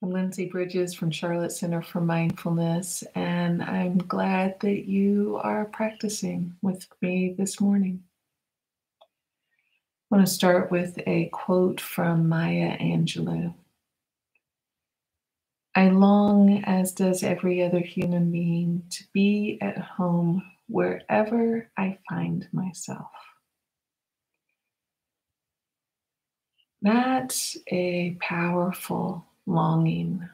I'm Lindsay Bridges from Charlotte Center for Mindfulness, and I'm glad that you are practicing with me this morning. I want to start with a quote from Maya Angelou. I long, as does every other human being, to be at home wherever I find myself. That's a powerful longing.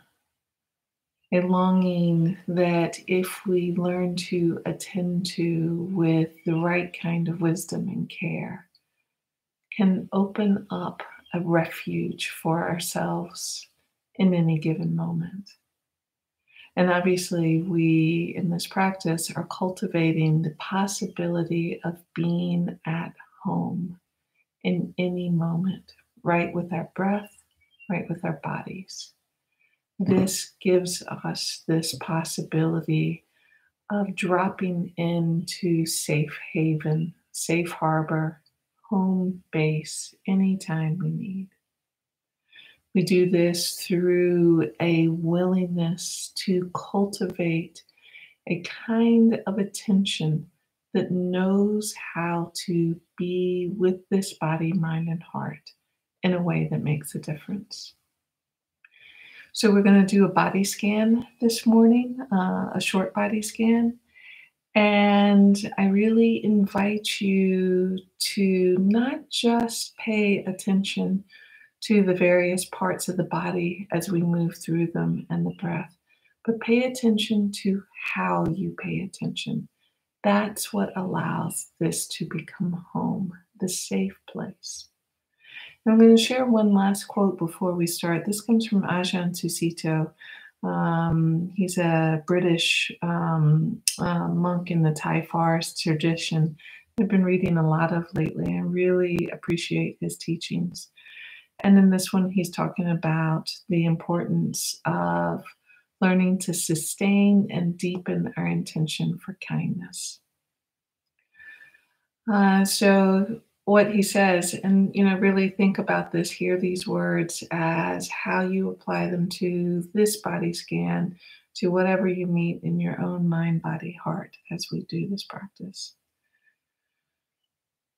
A longing that, if we learn to attend to with the right kind of wisdom and care, can open up a refuge for ourselves in any given moment. And obviously, we in this practice are cultivating the possibility of being at home in any moment, right with our breath, right with our bodies. Mm-hmm. This gives us this possibility of dropping into safe haven, safe harbor, home base anytime we need. We do this through a willingness to cultivate a kind of attention that knows how to be with this body, mind, and heart in a way that makes a difference. So, we're going to do a body scan this morning, uh, a short body scan. And I really invite you to not just pay attention to the various parts of the body as we move through them and the breath, but pay attention to how you pay attention. That's what allows this to become home, the safe place. I'm going to share one last quote before we start. This comes from Ajahn Sucitto. Um, he's a British um, uh, monk in the Thai forest tradition. I've been reading a lot of lately. I really appreciate his teachings. And in this one, he's talking about the importance of learning to sustain and deepen our intention for kindness. Uh, so, what he says, and you know, really think about this, hear these words as how you apply them to this body scan, to whatever you meet in your own mind, body, heart as we do this practice.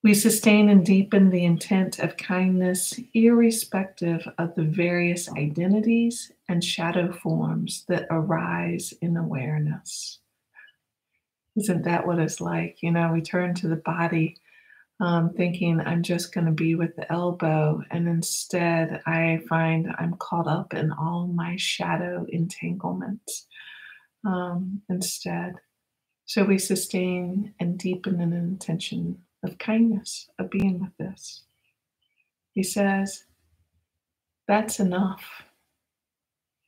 We sustain and deepen the intent of kindness, irrespective of the various identities and shadow forms that arise in awareness. Isn't that what it's like? You know, we turn to the body um, thinking I'm just going to be with the elbow, and instead I find I'm caught up in all my shadow entanglements um, instead. So we sustain and deepen an intention of kindness, of being with this. He says, that's enough.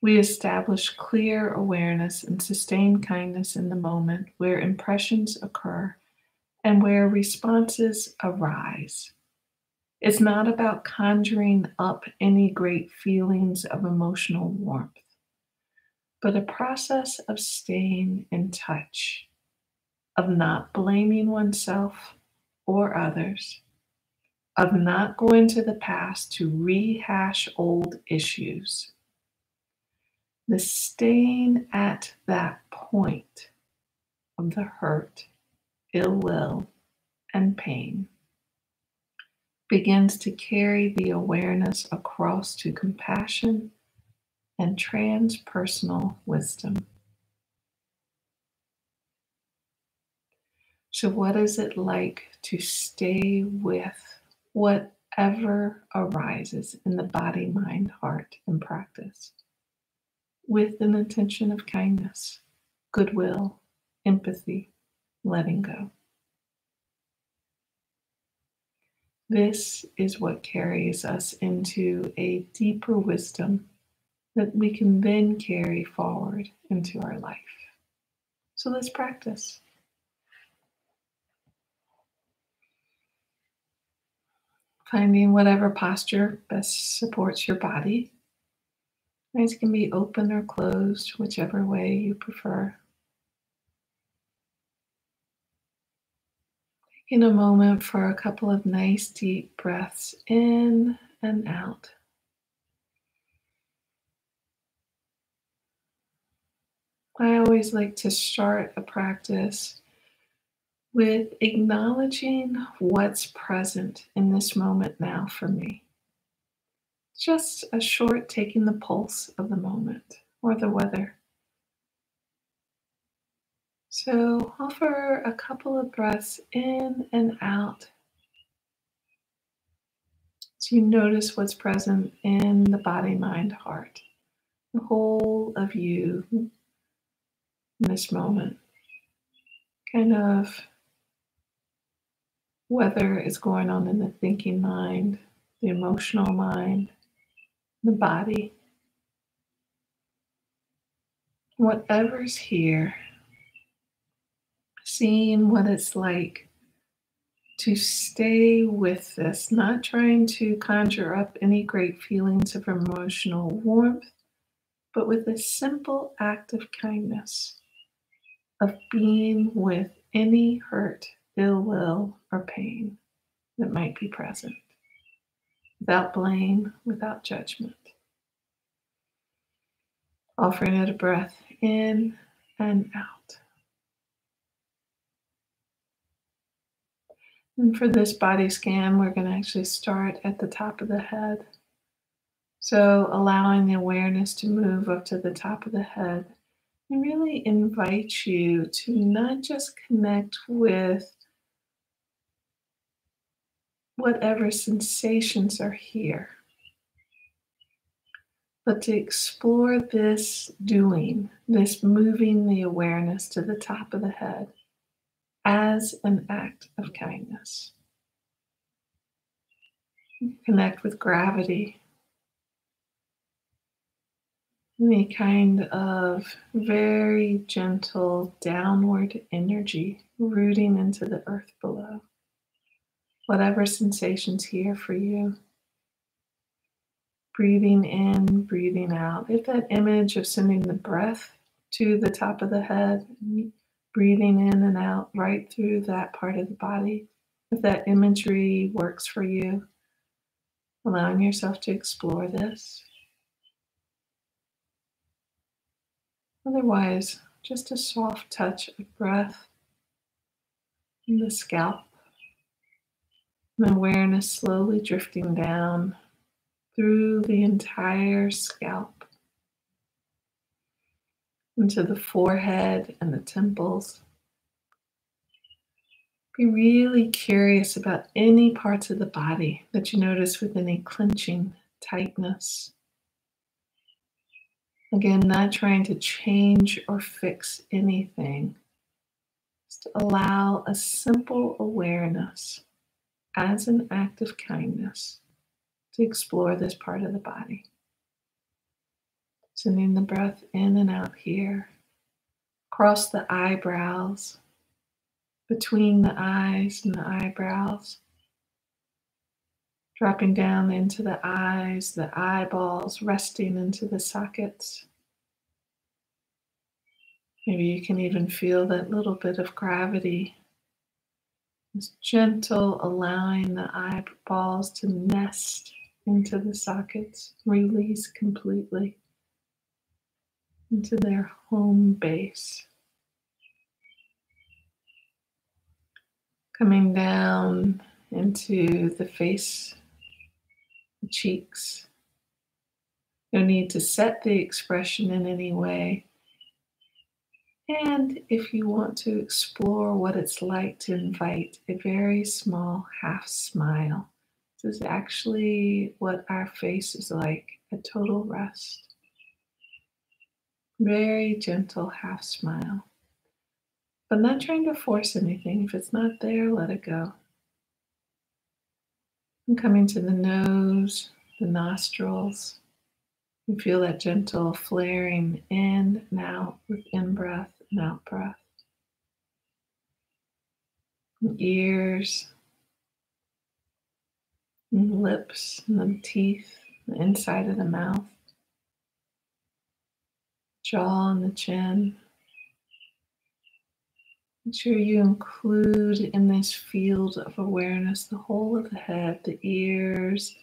We establish clear awareness and sustain kindness in the moment where impressions occur and where responses arise. It's not about conjuring up any great feelings of emotional warmth, but a process of staying in touch, of not blaming oneself or others, of not going to the past to rehash old issues. The staying at that point of the hurt, ill will, and pain begins to carry the awareness across to compassion and transpersonal wisdom. So, what is it like to stay with whatever arises in the body, mind, heart, and practice with an intention of kindness, goodwill, empathy, letting go? This is what carries us into a deeper wisdom that we can then carry forward into our life. So let's practice. finding whatever posture best supports your body. Eyes can be open or closed, whichever way you prefer. Taking a moment for a couple of nice deep breaths in and out. I always like to start a practice with acknowledging what's present in this moment now for me. Just a short taking the pulse of the moment or the weather. So offer a couple of breaths in and out. So you notice what's present in the body, mind, heart, the whole of you in this moment. Kind of whether it's going on in the thinking mind, the emotional mind, the body. Whatever's here, seeing what it's like to stay with this, not trying to conjure up any great feelings of emotional warmth, but with a simple act of kindness, of being with any hurt, ill will, or pain that might be present without blame, without judgment. Offering it a breath in and out. And for this body scan, we're going to actually start at the top of the head. So, allowing the awareness to move up to the top of the head and really invite you to not just connect with whatever sensations are here. But to explore this doing, this moving the awareness to the top of the head as an act of kindness. Connect with gravity. Any kind of very gentle downward energy rooting into the earth below whatever sensations here for you. Breathing in, breathing out. If that image of sending the breath to the top of the head, breathing in and out right through that part of the body, if that imagery works for you, allowing yourself to explore this. Otherwise, just a soft touch of breath in the scalp. And awareness slowly drifting down through the entire scalp into the forehead and the temples. Be really curious about any parts of the body that you notice with any clenching, tightness. Again, not trying to change or fix anything. Just allow a simple awareness as an act of kindness to explore this part of the body. Sending the breath in and out here, across the eyebrows, between the eyes and the eyebrows, dropping down into the eyes, the eyeballs, resting into the sockets. Maybe you can even feel that little bit of gravity. Just gentle, allowing the eyeballs to nest into the sockets, release completely into their home base. Coming down into the face, the cheeks. No need to set the expression in any way. And if you want to explore what it's like to invite a very small half smile, this is actually what our face is like a total rest. Very gentle half smile, but not trying to force anything. If it's not there, let it go. And coming to the nose, the nostrils, you feel that gentle flaring in and out with in breath and out breath. And ears, and lips, and the teeth, the inside of the mouth, jaw and the chin. Make sure you include in this field of awareness the whole of the head, the ears,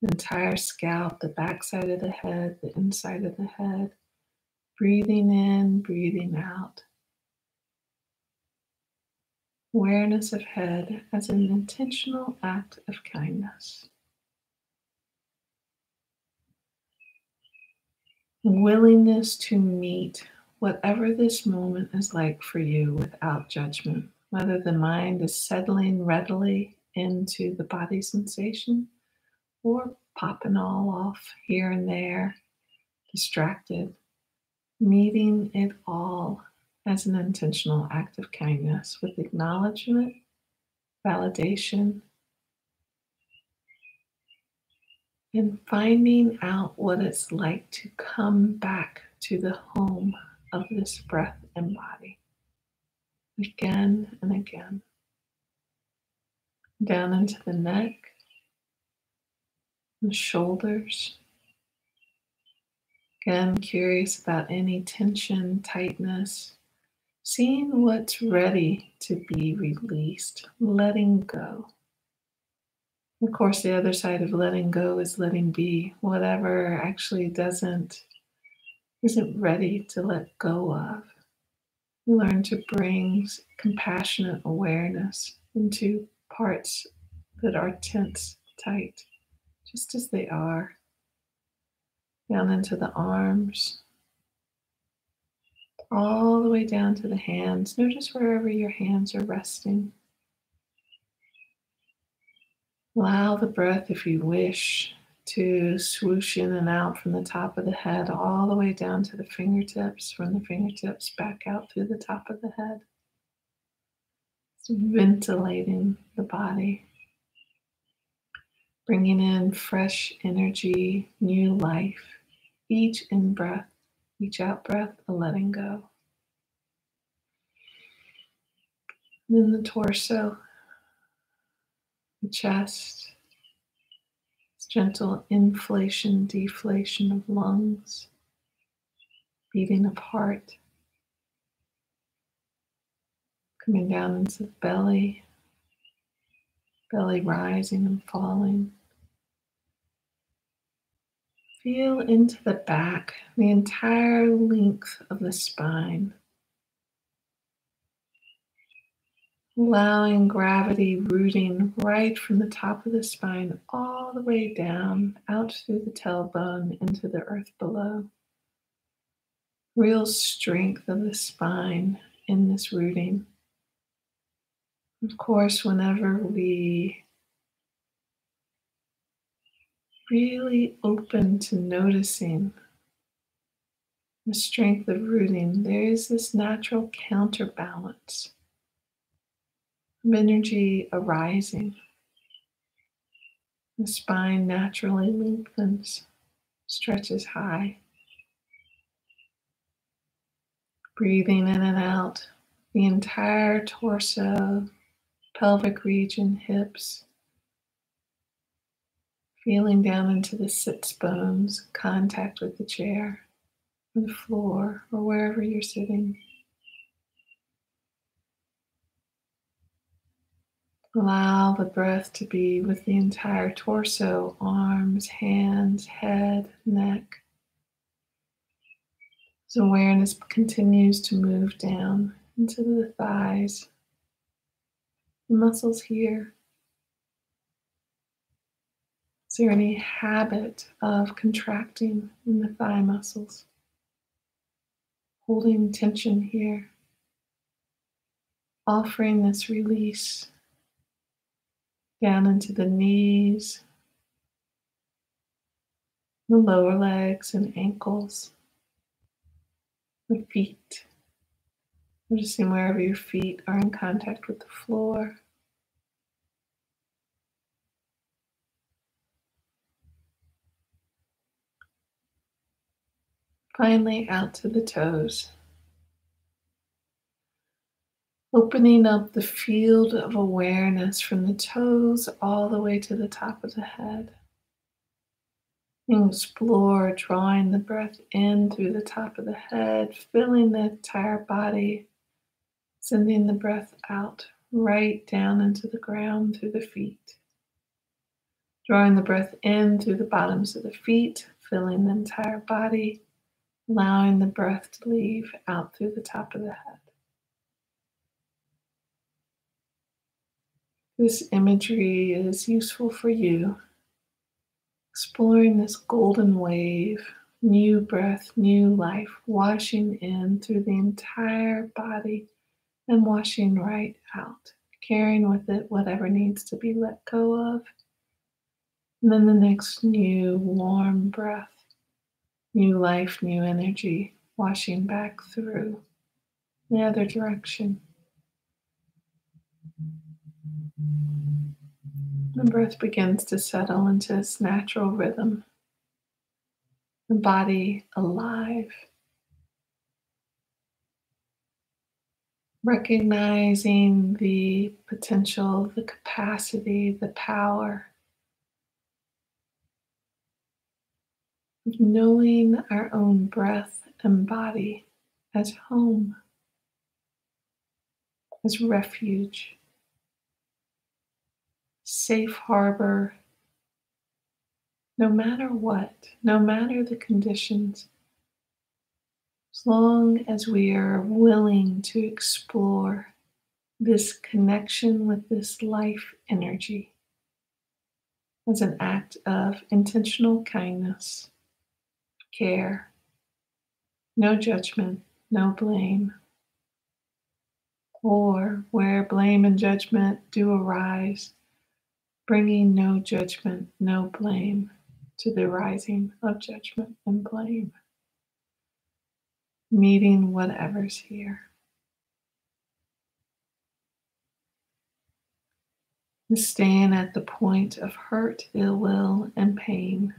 the entire scalp, the backside of the head, the inside of the head Breathing in, breathing out. Awareness of head as an intentional act of kindness. Willingness to meet whatever this moment is like for you without judgment, whether the mind is settling readily into the body sensation or popping all off here and there, distracted, meeting it all as an intentional act of kindness with acknowledgement, validation, and finding out what it's like to come back to the home of this breath and body again and again. Down into the neck, the shoulders. Again, curious about any tension, tightness, seeing what's ready to be released, letting go. Of course, the other side of letting go is letting be whatever actually doesn't, isn't ready to let go of. We learn to bring compassionate awareness into parts that are tense, tight, just as they are. Down into the arms, all the way down to the hands. Notice wherever your hands are resting. Allow the breath, if you wish, to swoosh in and out from the top of the head all the way down to the fingertips, from the fingertips back out through the top of the head. It's ventilating the body, bringing in fresh energy, new life, each in breath, each out breath, a letting go. And then the torso the chest, gentle inflation, deflation of lungs, beating of heart, coming down into the belly, belly rising and falling. Feel into the back, the entire length of the spine. Allowing gravity rooting right from the top of the spine all the way down, out through the tailbone into the earth below. Real strength of the spine in this rooting. Of course, whenever we really open to noticing the strength of rooting, there is this natural counterbalance energy arising. The spine naturally lengthens, stretches high. Breathing in and out the entire torso, pelvic region, hips. Feeling down into the sits bones, contact with the chair, the floor, or wherever you're sitting. Allow the breath to be with the entire torso, arms, hands, head, neck. As awareness continues to move down into the thighs, the muscles here. Is there any habit of contracting in the thigh muscles? Holding tension here. Offering this release down into the knees, the lower legs and ankles, the feet. Noticing wherever your feet are in contact with the floor. Finally, out to the toes. Opening up the field of awareness from the toes all the way to the top of the head. Explore drawing the breath in through the top of the head, filling the entire body, sending the breath out right down into the ground through the feet. Drawing the breath in through the bottoms of the feet, filling the entire body, allowing the breath to leave out through the top of the head. This imagery is useful for you, exploring this golden wave, new breath, new life, washing in through the entire body and washing right out, carrying with it whatever needs to be let go of. And then the next new warm breath new life, new energy washing back through the other direction. The breath begins to settle into its natural rhythm, the body alive. Recognizing the potential, the capacity, the power. Knowing our own breath and body as home, as refuge, safe harbor, no matter what, no matter the conditions, as long as we are willing to explore this connection with this life energy as an act of intentional kindness care, no judgment, no blame. Or where blame and judgment do arise, bringing no judgment, no blame to the rising of judgment and blame. Meeting whatever's here. Staying at the point of hurt, ill will, and pain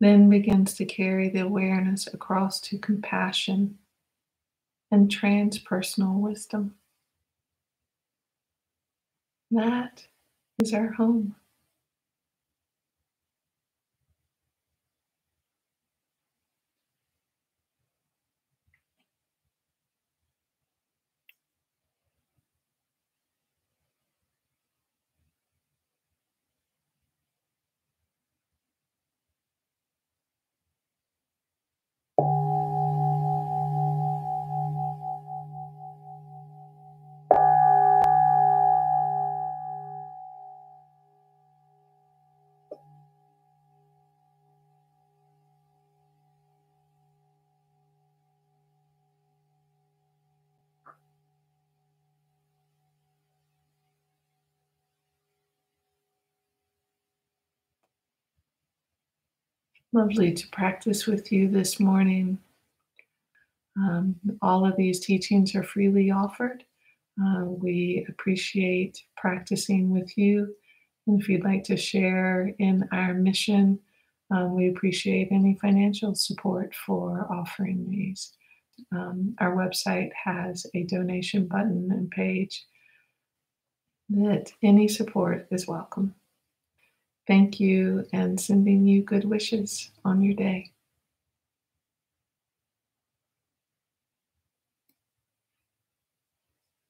then begins to carry the awareness across to compassion and transpersonal wisdom. That is our home. Lovely to practice with you this morning. Um, all of these teachings are freely offered. Uh, we appreciate practicing with you. And if you'd like to share in our mission, um, we appreciate any financial support for offering these. Um, our website has a donation button and page that any support is welcome. Thank you and sending you good wishes on your day.